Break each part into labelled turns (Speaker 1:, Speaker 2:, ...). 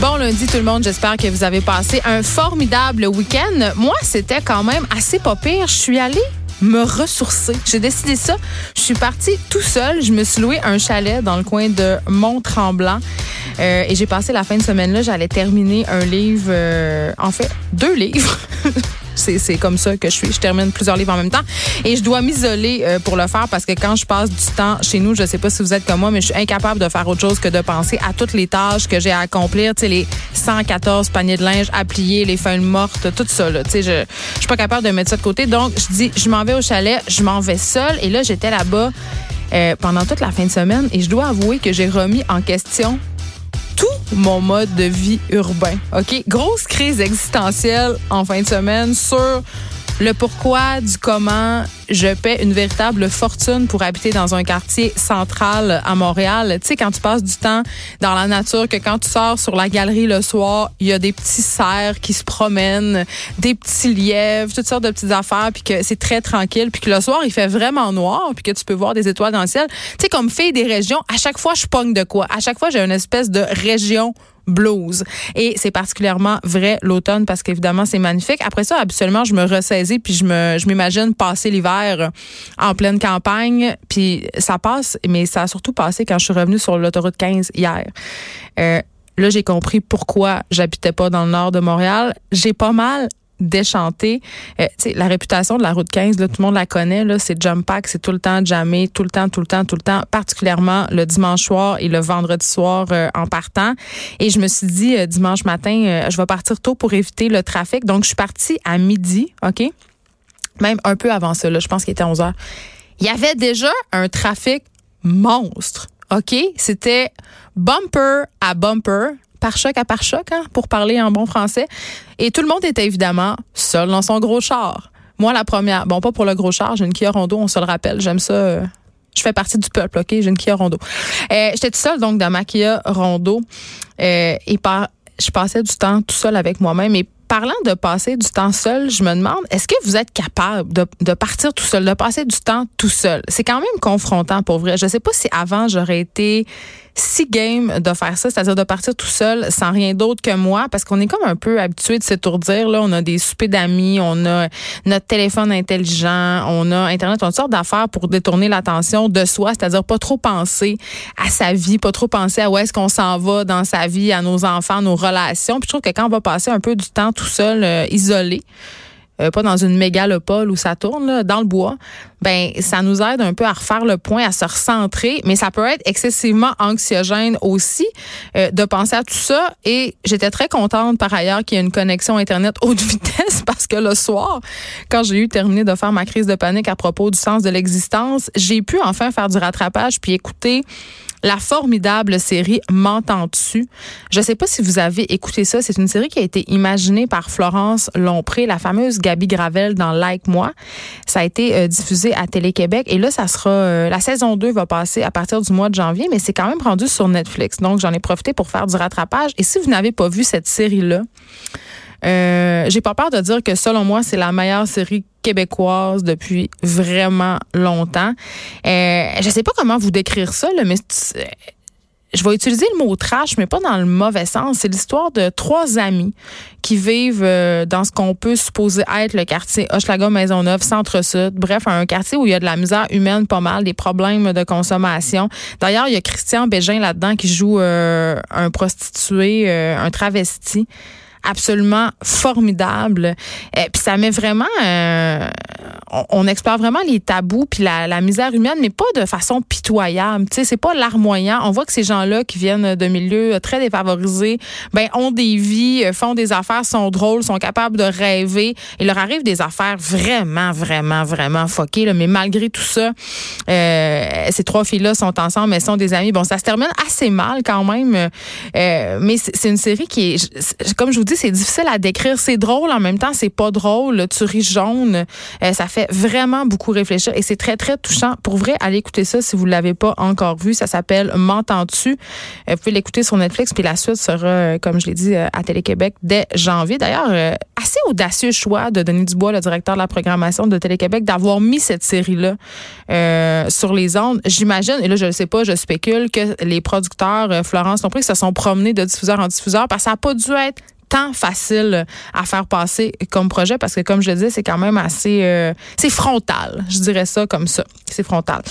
Speaker 1: Bon lundi tout le monde, j'espère que vous avez passé un formidable week-end. Moi, c'était quand même assez pas pire. Je suis allée me ressourcer. J'ai décidé ça. Je suis partie tout seul. Je me suis loué un chalet dans le coin de Mont-Tremblant. Euh, et j'ai passé la fin de semaine là. J'allais terminer un livre, euh, en fait, deux livres. C'est, comme ça que je suis. Je termine plusieurs livres en même temps. Et je dois m'isoler euh, pour le faire parce que quand je passe du temps chez nous, je sais pas si vous êtes comme moi, mais je suis incapable de faire autre chose que de penser à toutes les tâches que j'ai à accomplir. Tu sais, les 114 paniers de linge à plier, les feuilles mortes, tout ça. Tu sais, je, je suis pas capable de mettre ça de côté. Donc, je dis, je m'en vais au chalet, je m'en vais seule. Et là, j'étais là-bas euh, pendant toute la fin de semaine et je dois avouer que j'ai remis en question mon mode de vie urbain. OK? Grosse crise existentielle en fin de semaine sur le pourquoi du comment je paie une véritable fortune pour habiter dans un quartier central à Montréal. Tu sais, quand tu passes du temps dans la nature, que quand tu sors sur la galerie le soir, il y a des petits cerfs qui se promènent, des petits lièvres, toutes sortes de petites affaires, puis que c'est très tranquille, puis que le soir, il fait vraiment noir, puis que tu peux voir des étoiles dans le ciel. Tu sais, comme fille des régions, à chaque fois, je pogne de quoi? À chaque fois, j'ai une espèce de région blues. Et c'est particulièrement vrai l'automne parce qu'évidemment, c'est magnifique. Après ça, absolument, je me ressaisis puis je je m'imagine passer l'hiver en pleine campagne. Puis ça passe, mais ça a surtout passé quand je suis revenue sur l'autoroute 15 hier. Euh, là, j'ai compris pourquoi j'habitais pas dans le nord de Montréal. J'ai pas mal déchanté. Euh, la réputation de la route 15, là, tout le monde la connaît, là, c'est jump pack, c'est tout le temps jamais, tout le temps, tout le temps, tout le temps, particulièrement le dimanche soir et le vendredi soir euh, en partant. Et je me suis dit, euh, dimanche matin, euh, je vais partir tôt pour éviter le trafic. Donc, je suis partie à midi, OK? Même un peu avant ça, là, je pense qu'il était 11 heures. Il y avait déjà un trafic monstre. OK? C'était bumper à bumper, pare-choc à pare-choc, hein, pour parler en bon français. Et tout le monde était évidemment seul dans son gros char. Moi, la première, bon, pas pour le gros char, j'ai une Kia Rondo, on se le rappelle, j'aime ça. euh, je fais partie du peuple, OK? J'ai une Kia Rondo. Euh, J'étais toute seule, donc, dans ma Kia Rondo. Euh, et par, je passais du temps tout seul avec moi-même. Et parlant de passer du temps seul, je me demande, est-ce que vous êtes capable de, de partir tout seul, de passer du temps tout seul? C'est quand même confrontant pour vrai. Je sais pas si avant j'aurais été si game de faire ça, c'est-à-dire de partir tout seul sans rien d'autre que moi, parce qu'on est comme un peu habitué de s'étourdir. Là, on a des soupers d'amis, on a notre téléphone intelligent, on a Internet, on a d'affaires pour détourner l'attention de soi, c'est-à-dire pas trop penser à sa vie, pas trop penser à où est-ce qu'on s'en va dans sa vie, à nos enfants, nos relations. Puis je trouve que quand on va passer un peu du temps tout seul, euh, isolé, euh, pas dans une mégalopole où ça tourne, dans le bois, ben ça nous aide un peu à refaire le point, à se recentrer, mais ça peut être excessivement anxiogène aussi euh, de penser à tout ça. Et j'étais très contente par ailleurs qu'il y ait une connexion Internet haute vitesse parce que le soir, quand j'ai eu terminé de faire ma crise de panique à propos du sens de l'existence, j'ai pu enfin faire du rattrapage puis écouter la formidable série M'entends-tu? Je sais pas si vous avez écouté ça. C'est une série qui a été imaginée par Florence Lompré, la fameuse Gabi Gravel dans Like Moi. Ça a été euh, diffusé à Télé-Québec et là, ça sera euh, la saison 2 va passer à partir du mois de janvier, mais c'est quand même rendu sur Netflix. Donc, j'en ai profité pour faire du rattrapage. Et si vous n'avez pas vu cette série-là, euh, j'ai pas peur de dire que selon moi, c'est la meilleure série québécoise depuis vraiment longtemps. Euh, je sais pas comment vous décrire ça, là, mais euh, je vais utiliser le mot trash, mais pas dans le mauvais sens. C'est l'histoire de trois amis qui vivent euh, dans ce qu'on peut supposer être le quartier Hochelaga Maisonneuve, Centre-Sud. Bref, un quartier où il y a de la misère humaine pas mal, des problèmes de consommation. D'ailleurs, il y a Christian Bégin là-dedans qui joue euh, un prostitué, euh, un travesti absolument formidable. Et puis ça met vraiment, euh, on, explore vraiment les tabous puis la, misère humaine, mais pas de façon pitoyable. Tu sais, c'est pas larmoyant. On voit que ces gens-là qui viennent de milieux très défavorisés, ben ont des vies, font des affaires, sont drôles, sont capables de rêver. Il leur arrive des affaires vraiment, vraiment, vraiment foquées. Là. Mais malgré tout ça, euh, ces trois filles-là sont ensemble, elles sont des amies. Bon, ça se termine assez mal quand même, euh, mais c'est une série qui est, comme je vous c'est difficile à décrire. C'est drôle en même temps, c'est pas drôle. Tu ris jaune. Euh, ça fait vraiment beaucoup réfléchir et c'est très, très touchant. Pour vrai, allez écouter ça si vous ne l'avez pas encore vu. Ça s'appelle M'entends-tu? Euh, vous pouvez l'écouter sur Netflix, puis la suite sera, euh, comme je l'ai dit, à Télé-Québec dès janvier. D'ailleurs, assez audacieux choix de Denis Dubois, le directeur de la programmation de Télé-Québec, d'avoir mis cette série-là sur les ondes. J'imagine, et là, je ne sais pas, je spécule que les producteurs, Florence Lompré, se sont promenés de diffuseur en diffuseur parce que ça n'a pas dû être tant facile à faire passer comme projet parce que comme je le disais, c'est quand même assez euh, c'est frontal, je dirais ça comme ça, c'est frontal.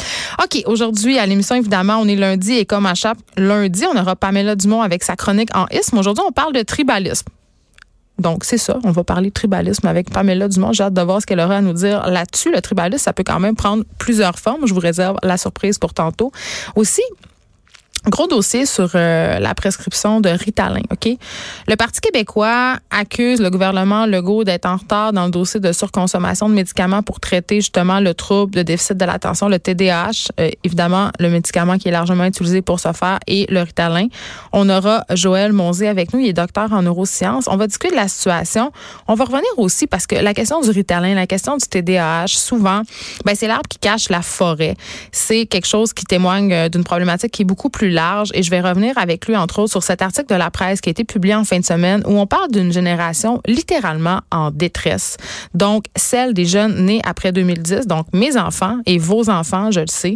Speaker 1: OK, aujourd'hui à l'émission évidemment, on est lundi et comme à chaque lundi, on aura Pamela Dumont avec sa chronique en isme. Aujourd'hui, on parle de tribalisme. Donc, c'est ça. On va parler de tribalisme avec Pamela Dumont. J'ai hâte de voir ce qu'elle aura à nous dire là-dessus. Le tribalisme, ça peut quand même prendre plusieurs formes. Je vous réserve la surprise pour tantôt. Aussi, Gros dossier sur euh, la prescription de Ritalin, OK? Le Parti québécois accuse le gouvernement Legault d'être en retard dans le dossier de surconsommation de médicaments pour traiter justement le trouble de déficit de l'attention, le TDAH. Euh, évidemment, le médicament qui est largement utilisé pour ce faire est le Ritalin. On aura Joël Monzé avec nous, il est docteur en neurosciences. On va discuter de la situation. On va revenir aussi parce que la question du Ritalin, la question du TDAH, souvent, ben, c'est l'arbre qui cache la forêt. C'est quelque chose qui témoigne euh, d'une problématique qui est beaucoup plus large et je vais revenir avec lui, entre autres, sur cet article de la presse qui a été publié en fin de semaine où on parle d'une génération littéralement en détresse. Donc, celle des jeunes nés après 2010, donc mes enfants et vos enfants, je le sais.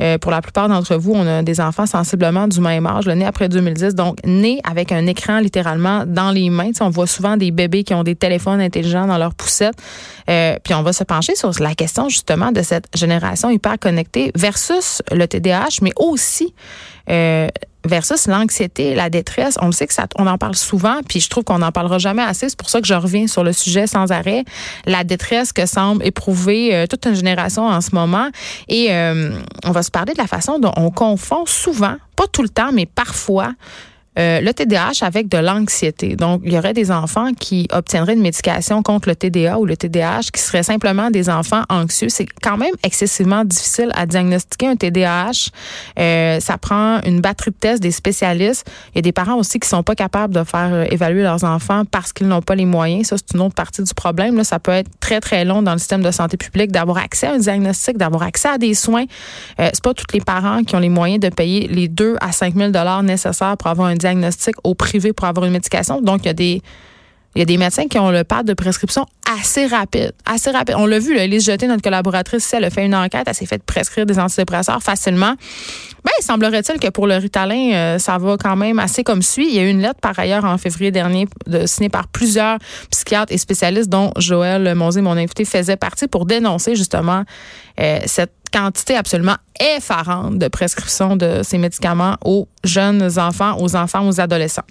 Speaker 1: Euh, pour la plupart d'entre vous, on a des enfants sensiblement du même âge, le né après 2010, donc nés avec un écran littéralement dans les mains. on voit souvent des bébés qui ont des téléphones intelligents dans leur poussette. Euh, puis on va se pencher sur la question justement de cette génération hyper connectée versus le TDAH, mais aussi euh, versus l'anxiété, la détresse. On le sait que ça, on en parle souvent, puis je trouve qu'on n'en parlera jamais assez. C'est pour ça que je reviens sur le sujet sans arrêt. La détresse que semble éprouver euh, toute une génération en ce moment. Et euh, on va se parler de la façon dont on confond souvent, pas tout le temps, mais parfois, euh, le TDAH avec de l'anxiété. Donc, il y aurait des enfants qui obtiendraient une médication contre le TDA ou le TDAH qui seraient simplement des enfants anxieux. C'est quand même excessivement difficile à diagnostiquer un TDAH. Euh, ça prend une batterie de tests des spécialistes. Il y a des parents aussi qui sont pas capables de faire euh, évaluer leurs enfants parce qu'ils n'ont pas les moyens. Ça, c'est une autre partie du problème. Ça peut être très, très long dans le système de santé publique d'avoir accès à un diagnostic, d'avoir accès à des soins. Euh, c'est pas tous les parents qui ont les moyens de payer les 2 à 5 000 nécessaires pour avoir un diagnostic diagnostic au privé pour avoir une médication. Donc, il y a des il y a des médecins qui ont le pad de prescription assez rapide. Assez rapide. On l'a vu, là, Elise Jeté, notre collaboratrice, elle a fait une enquête, elle s'est fait prescrire des antidépresseurs facilement. Ben, il semblerait-il que pour le Ritalin, euh, ça va quand même assez comme suit. Il y a eu une lettre, par ailleurs, en février dernier, de, signée par plusieurs psychiatres et spécialistes, dont Joël Monzé, mon invité, faisait partie pour dénoncer justement euh, cette quantité absolument effarante de prescription de ces médicaments aux jeunes enfants, aux enfants, aux adolescents.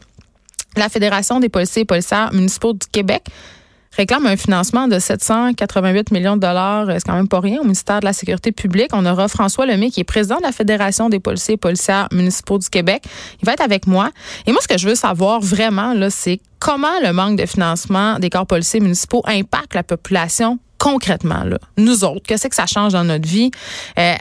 Speaker 1: La Fédération des policiers et policières municipaux du Québec réclame un financement de 788 millions de dollars. C'est quand même pas rien au ministère de la Sécurité publique. On aura François Lemay, qui est président de la Fédération des policiers et policières municipaux du Québec. Il va être avec moi. Et moi, ce que je veux savoir vraiment, là, c'est comment le manque de financement des corps policiers municipaux impacte la population concrètement, là. Nous autres, qu'est-ce que ça change dans notre vie? Euh,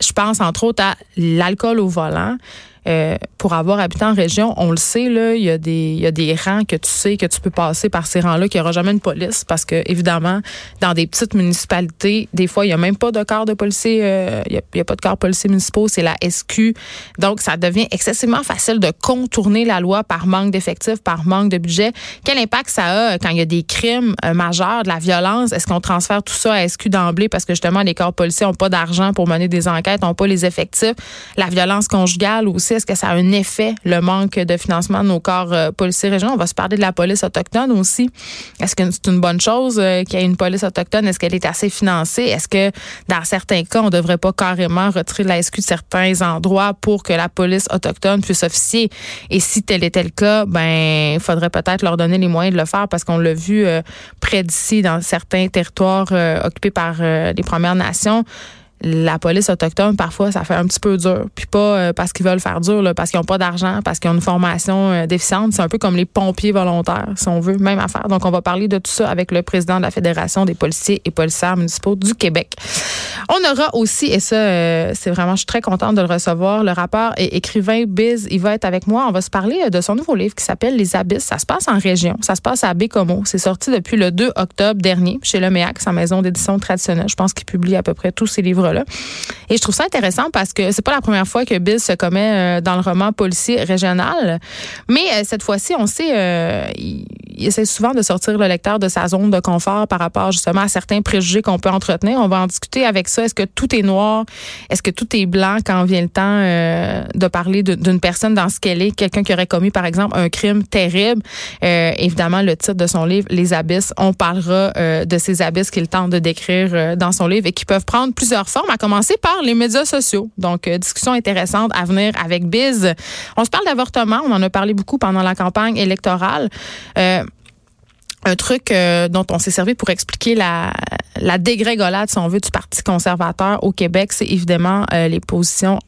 Speaker 1: je pense entre autres à l'alcool au volant. Euh, pour avoir habité en région, on le sait, là, il y, a des, il y a des rangs que tu sais que tu peux passer par ces rangs-là, qu'il n'y aura jamais une police parce que, évidemment, dans des petites municipalités, des fois, il n'y a même pas de corps de policiers, euh, il n'y a, pas de corps policiers municipaux, c'est la SQ. Donc, ça devient excessivement facile de contourner la loi par manque d'effectifs, par manque de budget. Quel impact ça a quand il y a des crimes euh, majeurs, de la violence? Est-ce qu'on transfère tout ça à SQ d'emblée parce que, justement, les corps policiers n'ont pas d'argent pour mener des enquêtes, n'ont pas les effectifs? La violence conjugale aussi, Est-ce que ça a un effet, le manque de financement de nos corps euh, policiers régionaux? On va se parler de la police autochtone aussi. Est-ce que c'est une bonne chose euh, qu'il y ait une police autochtone? Est-ce qu'elle est assez financée? Est-ce que dans certains cas, on ne devrait pas carrément retirer la SQ de certains endroits pour que la police autochtone puisse officier? Et si tel était le cas, ben, il faudrait peut-être leur donner les moyens de le faire parce qu'on l'a vu euh, près d'ici dans certains territoires occupés par les Premières Nations la police autochtone, parfois, ça fait un petit peu dur. Puis pas euh, parce qu'ils veulent faire dur, là, parce qu'ils n'ont pas d'argent, parce qu'ils ont une formation euh, déficiente. C'est un peu comme les pompiers volontaires, si on veut, même affaire. Donc, on va parler de tout ça avec le président de la Fédération des policiers et policières municipaux du Québec. On aura aussi, et ça, euh, c'est vraiment, je suis très contente de le recevoir, le rappeur et écrivain Biz, il va être avec moi. On va se parler de son nouveau livre qui s'appelle Les Abysses. Ça se passe en région. Ça se passe à Bécomo. C'est sorti depuis le 2 octobre dernier chez Le sa maison d'édition traditionnelle. Je pense qu'il publie à peu près tous ses livres et je trouve ça intéressant parce que c'est pas la première fois que Bill se commet euh, dans le roman policier régional, mais euh, cette fois-ci, on sait, euh, il, essaie souvent de sortir le lecteur de sa zone de confort par rapport justement à certains préjugés qu'on peut entretenir. On va en discuter avec ça. Est-ce que tout est noir? Est-ce que tout est blanc quand vient le temps de parler d'une personne dans ce qu'elle est? Quelqu'un qui aurait commis, par exemple, un crime terrible. évidemment, le titre de son livre, Les abysses, on parlera de ces abysses qu'il tente de décrire dans son livre et qui peuvent prendre plusieurs formes à commencer par les médias sociaux. Donc, euh, discussion intéressante à venir avec Biz. On se parle d'avortement. On en a parlé beaucoup pendant la campagne électorale. Euh, un truc euh, dont on s'est servi pour expliquer la, la dégrégolade, si on veut, du Parti conservateur au Québec, c'est évidemment les positions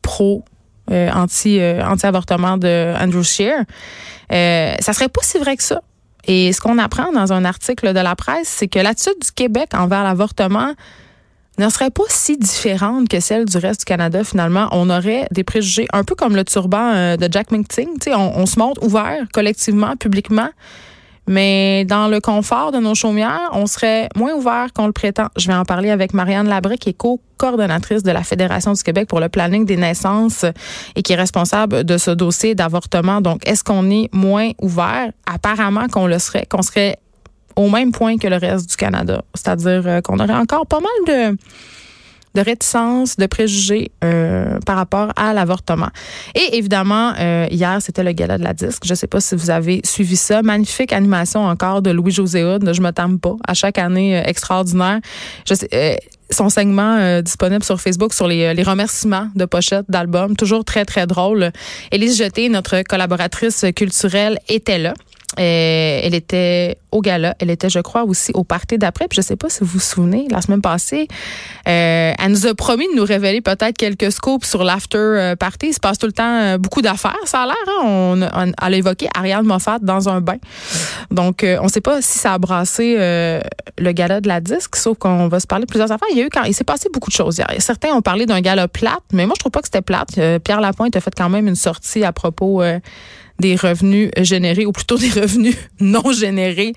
Speaker 1: pro anti anti avortement de Andrew Scheer. ça serait pas si vrai que ça. Et ce qu'on apprend dans un article de la presse, c'est que l'attitude du Québec envers l'avortement ne serait pas si différente que celle du reste du Canada, finalement. On aurait des préjugés, un peu comme le turban euh, de Jack Minting. On, on se montre ouvert collectivement, publiquement. Mais dans le confort de nos chaumières, on serait moins ouvert qu'on le prétend. Je vais en parler avec Marianne Labré, qui est co-coordonnatrice de la Fédération du Québec pour le planning des naissances et qui est responsable de ce dossier d'avortement. Donc, est-ce qu'on est moins ouvert? Apparemment qu'on le serait, qu'on serait au même point que le reste du Canada. C'est-à-dire euh, qu'on aurait encore pas mal de de réticence, de préjugés euh, par rapport à l'avortement. Et évidemment, euh, hier, c'était le gala de la disque. Je ne sais pas si vous avez suivi ça. Magnifique animation encore de Louis-José Hood. Je me tame pas. À chaque année, extraordinaire. Son segment disponible sur Facebook sur les, les remerciements de pochettes d'albums. Toujours très, très drôle. Élise Jeté, notre collaboratrice culturelle, était là. Euh, elle était au gala. Elle était, je crois, aussi au party d'après. Puis je sais pas si vous vous souvenez, la semaine passée, euh, elle nous a promis de nous révéler peut-être quelques scoops sur l'after euh, party. Il se passe tout le temps beaucoup d'affaires, ça a l'air. Hein? On, elle a évoqué Ariane Moffat dans un bain. Donc, on ne sait pas si ça a brassé le gala de la disque, sauf qu'on va se parler de plusieurs affaires. Il y a eu quand il s'est passé beaucoup de choses hier. Certains ont parlé d'un gala plate, mais moi, je trouve pas que c'était plate. Pierre Lapointe a fait quand même une sortie à propos des revenus générés, ou plutôt des revenus non générés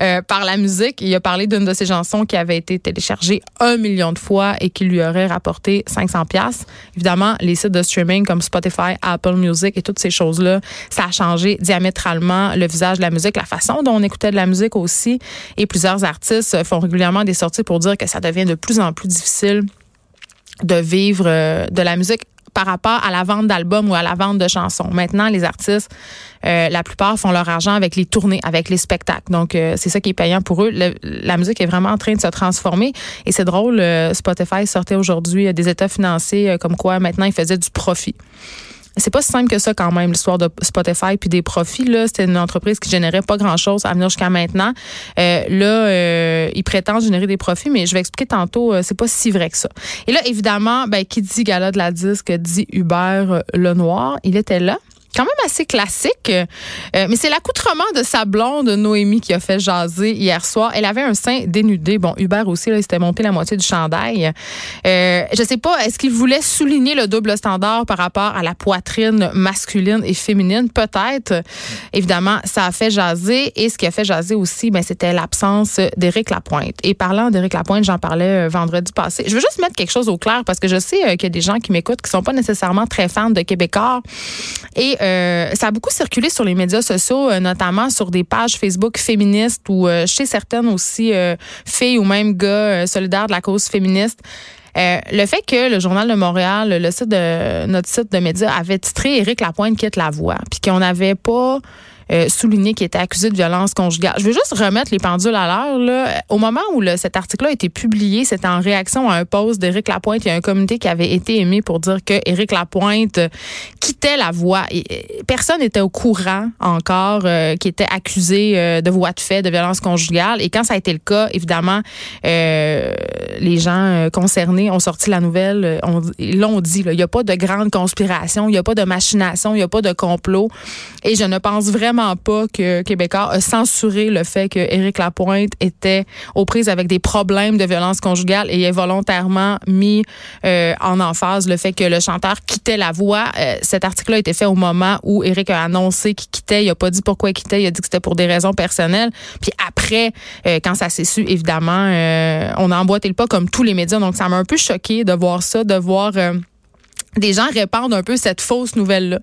Speaker 1: euh, par la musique. Il a parlé d'une de ses chansons qui avait été téléchargée un million de fois et qui lui aurait rapporté 500 pièces. Évidemment, les sites de streaming comme Spotify, Apple Music et toutes ces choses-là, ça a changé diamétralement le visage de la musique, la façon dont on écoutait de la musique aussi. Et plusieurs artistes font régulièrement des sorties pour dire que ça devient de plus en plus difficile de vivre euh, de la musique par rapport à la vente d'albums ou à la vente de chansons. Maintenant, les artistes, euh, la plupart font leur argent avec les tournées, avec les spectacles. Donc, euh, c'est ça qui est payant pour eux. la musique est vraiment en train de se transformer. Et c'est drôle, euh, Spotify sortait aujourd'hui des états financiers comme quoi maintenant ils faisaient du profit c'est pas si simple que ça quand même l'histoire de Spotify puis des profits là. C'était une entreprise qui générait pas grand chose à venir jusqu'à maintenant. Euh, là euh, ils prétendent générer des profits mais je vais expliquer tantôt euh, c'est pas si vrai que ça. Et là évidemment ben qui dit gala de la disque dit Hubert Lenoir. Il était là quand même assez classique. Euh, mais c'est l'accoutrement de sa blonde Noémie qui a fait jaser hier soir. Elle avait un sein dénudé. Bon, Hubert aussi, là, il s'était monté la moitié du chandail. Euh, je sais pas, est-ce qu'il voulait souligner le double standard par rapport à la poitrine masculine et féminine? Peut-être. Évidemment, ça a fait jaser. Et ce qui a fait jaser aussi, ben, c'était l'absence d'Éric Lapointe. Et parlant d'Éric Lapointe, j'en parlais euh, vendredi passé. Je veux juste mettre quelque chose au clair parce que je sais euh, qu'il y a des gens qui m'écoutent qui sont pas nécessairement très fans de Québécois. Et ça a beaucoup circulé sur les médias sociaux, euh, notamment sur des pages Facebook féministes ou euh, chez certaines aussi filles ou même gars solidaires de la cause féministe. Euh, le fait que le Journal de Montréal, le site de notre site de médias, avait titré Éric Lapointe quitte la voix, puis qu'on n'avait pas euh, souligné qu'il était accusé de violence conjugale. Je veux juste remettre les pendules à l'heure. Au moment où cet article-là a été publié, c'était en réaction à un post d'Éric Lapointe. A un communiqué qui avait été émis pour dire que Éric Lapointe quittait la voie. personne n'était au courant encore euh, qu'il était accusé euh, de voie de fait, de violence conjugale. Et quand ça a été le cas, évidemment, euh, les gens concernés ont sorti la nouvelle. ils l'ont dit. Il n'y a pas de grande conspiration, il n'y a pas de machination, il n'y a pas de complot. Et je ne pense vraiment pas que Québécois a censuré le fait que Éric Lapointe était aux prises avec des problèmes de violence conjugale et ait volontairement mis euh, en emphase le fait que le chanteur quittait la voix. Euh, cet article-là a été fait au moment où Éric a annoncé qu'il quittait. Il a pas dit pourquoi il quittait. Il a dit que c'était pour des raisons personnelles. Puis après, euh, quand ça s'est su, évidemment, on a emboîté le pas comme tous les médias. Donc ça m'a un peu choqué de voir ça, de voir des gens répandent un peu cette fausse nouvelle-là,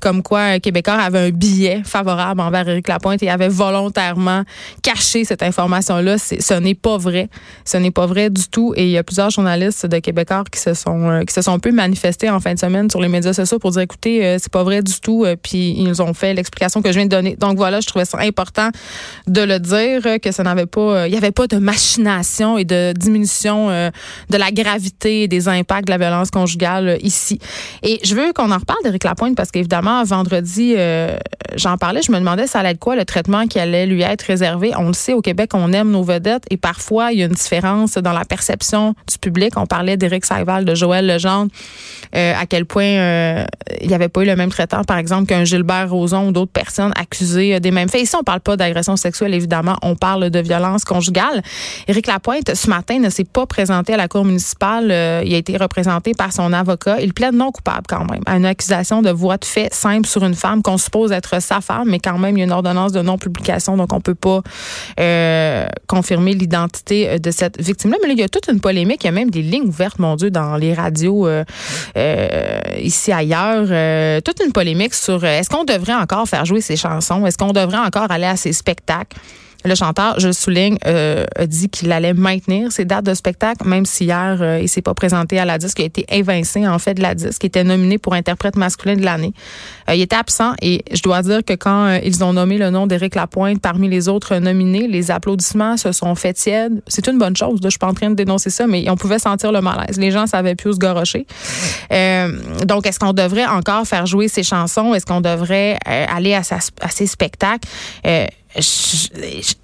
Speaker 1: comme quoi Québécois avait un billet favorable envers Éric Lapointe et avait volontairement caché cette information-là. Ce n'est pas vrai. Ce n'est pas vrai du tout. Et il y a plusieurs journalistes de Québécois qui se sont euh, qui se sont un peu manifestés en fin de semaine sur les médias sociaux pour dire, écoutez, euh, c'est pas vrai du tout. Euh, puis ils ont fait l'explication que je viens de donner. Donc voilà, je trouvais ça important de le dire que ça n'avait pas, il y avait pas de machination et de diminution de la gravité des impacts de la violence conjugale ici et je veux qu'on en reparle d'Éric Lapointe parce qu'évidemment, vendredi, euh, j'en parlais, je me demandais ça allait être quoi le traitement qui allait lui être réservé? On le sait, au Québec, on aime nos vedettes et parfois, il y a une différence dans la perception du public. On parlait d'Éric Saival, de Joël Legendre, euh, à quel point euh, il n'y avait pas eu le même traitement, par exemple, qu'un Gilbert Rozon ou d'autres personnes accusées des mêmes faits. Ici, on parle pas d'agression sexuelle, évidemment, on parle de violence conjugale. Éric Lapointe, ce matin, ne s'est pas présenté à la Cour municipale. il a été représenté par son avocat. Plaide non coupable quand même à une accusation de voie de fait simple sur une femme qu'on suppose être sa femme, mais quand même, il y a une ordonnance de non-publication, donc on peut pas euh, confirmer l'identité euh, de cette victime-là. Mais là, il y a toute une polémique. Il y a même des lignes ouvertes, mon Dieu, dans les radios euh, ici ailleurs. toute une polémique sur est-ce qu'on devrait encore faire jouer ses chansons? Est-ce qu'on devrait encore aller à ses spectacles? Le chanteur, je souligne, euh, a dit qu'il allait maintenir ses dates de spectacle, même si hier, euh, il s'est pas présenté à la disque. Il a été évincé, en fait, de la disque. Il était nominé pour interprète masculin de l'année. Euh, il était absent et je dois dire que quand euh, ils ont nommé le nom d'Éric Lapointe parmi les autres nominés, les applaudissements se sont faits tièdes. C'est une bonne chose. Je suis pas en train de dénoncer ça, mais on pouvait sentir le malaise. Les gens savaient plus où se gorocher. donc, est-ce qu'on devrait encore faire jouer ses chansons? Est-ce qu'on devrait aller à ses spectacles? Je,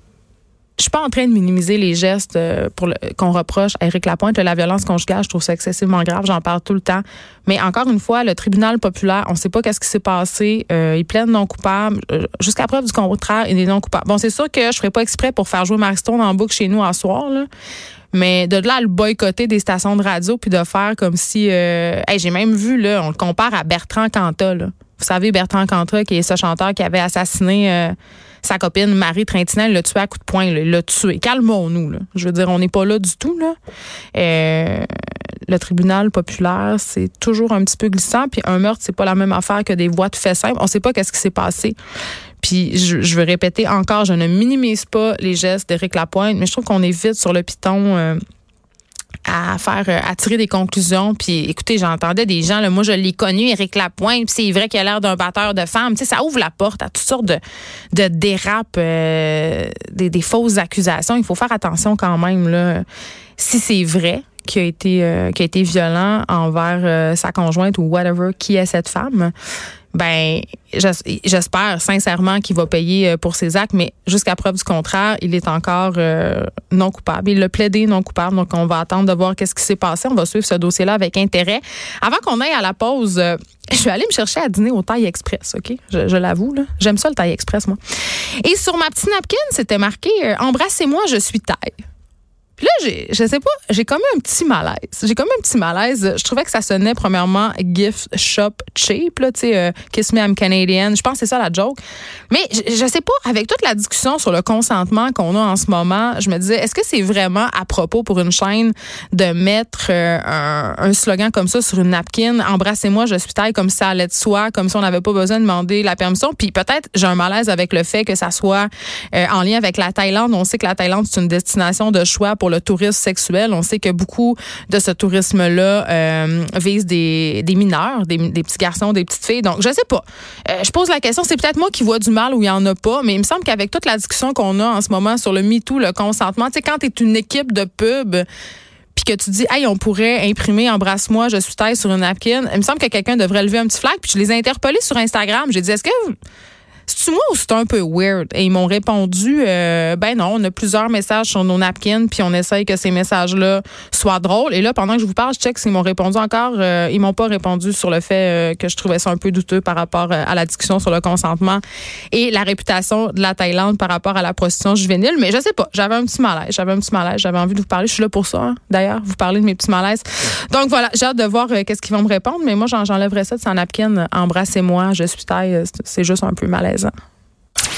Speaker 1: je suis pas en train de minimiser les gestes euh, qu'on reproche à Éric Lapointe. La violence conjugale, je trouve ça excessivement grave. J'en parle tout le temps. Mais encore une fois, le tribunal populaire, on ne sait pas qu'est-ce qui s'est passé. Euh, il plaide non coupable. Euh, jusqu'à preuve du contraire, il est non coupable. Bon, c'est sûr que je ferai pas exprès pour faire jouer Mariston en boucle chez nous en soir. Là. Mais de là à le boycotter des stations de radio puis de faire comme si... Euh, j'ai même vu, là, on le compare à Bertrand Cantat. Vous savez, Bertrand Cantat, qui est ce chanteur qui avait assassiné... Sa copine Marie Trintignant, l'a tué à coup de poing, l'a tué. Calmons-nous. Je veux dire, on n'est pas là du tout. Là. Euh, le tribunal populaire, c'est toujours un petit peu glissant. Puis un meurtre, c'est pas la même affaire que des voies de fait simples. On sait pas qu'est-ce qui s'est passé. Puis je, je, veux répéter encore, je ne minimise pas les gestes d'Éric Lapointe, mais je trouve qu'on est vite sur le piton. Euh, à faire euh, à tirer des conclusions. Puis écoutez j'entendais des gens là, moi je l'ai connu Éric Lapointe puis c'est vrai qu'il a l'air d'un batteur de femmes. Tu ça ouvre la porte à toutes sortes de dérapes euh, des, fausses accusations. Il faut faire attention quand même si c'est vrai qui a été euh, qui a été violent envers sa conjointe ou whatever qui est cette femme ben j'espère sincèrement qu'il va payer euh, pour ses actes, mais jusqu'à preuve du contraire, il est encore euh, non coupable. Il l'a plaidé non coupable, donc on va attendre de voir qu'est-ce qui s'est passé. On va suivre ce dossier-là avec intérêt. Avant qu'on aille à la pause, euh, je vais aller me chercher à dîner au Taille Express, OK? Je, l'avoue. J'aime ça le Taille Express, moi. Et sur ma petite napkin, c'était marqué Embrassez-moi, je suis taille. Puis là, j'ai, je sais pas, j'ai comme un petit malaise. J'ai comme un petit malaise. Je trouvais que ça sonnait premièrement gift shop cheap, là, tu sais, euh, Kiss Me I'm Canadian. Je pense que c'est ça la joke. Mais je, sais pas, avec toute la discussion sur le consentement qu'on a en ce moment, je me disais, est-ce que c'est vraiment à propos pour une chaîne de mettre euh, un, slogan comme ça sur une napkin, embrassez-moi, je suis taille, comme ça allait de soi, comme si on n'avait pas besoin de demander la permission. Puis peut-être j'ai un malaise avec le fait que ça soit euh, en lien avec la Thaïlande. On sait que la Thaïlande c'est une destination de choix pour le tourisme sexuel. On sait que beaucoup de ce tourisme-là euh, vise des, mineurs, des, petits garçons, des petites filles. Donc, je sais pas. Euh, je pose la question, c'est peut-être moi qui vois du mal où il y en a pas, mais il me semble qu'avec toute la discussion qu'on a en ce moment sur le MeToo, le consentement, tu sais, quand tu es une équipe de pub, puis que tu dis, hey, on pourrait imprimer embrasse-moi, je suis taille sur une napkin, il me semble que quelqu'un devrait lever un petit flag. Puis je les ai interpellés sur Instagram. J'ai dit, est-ce que c'est moi ou c'est un peu weird? Et ils m'ont répondu, euh, ben non, on a plusieurs messages sur nos napkins, puis on essaye que ces messages-là soient drôles. Et là, pendant que je vous parle, je check s'ils m'ont répondu encore. Euh, ils m'ont pas répondu sur le fait euh, que je trouvais ça un peu douteux par rapport à la discussion sur le consentement et la réputation de la Thaïlande par rapport à la prostitution juvénile. Mais je sais pas, j'avais un petit malaise. J'avais un petit malaise. J'avais envie de vous parler. Je suis là pour ça, hein, d'ailleurs, vous parler de mes petits malaises. Donc voilà, j'ai hâte de voir qu'est-ce qu'ils vont me répondre. Mais moi, j'enlèverais ça de son napkin. Embrassez-moi, je suis taille. C'est juste un peu Weise.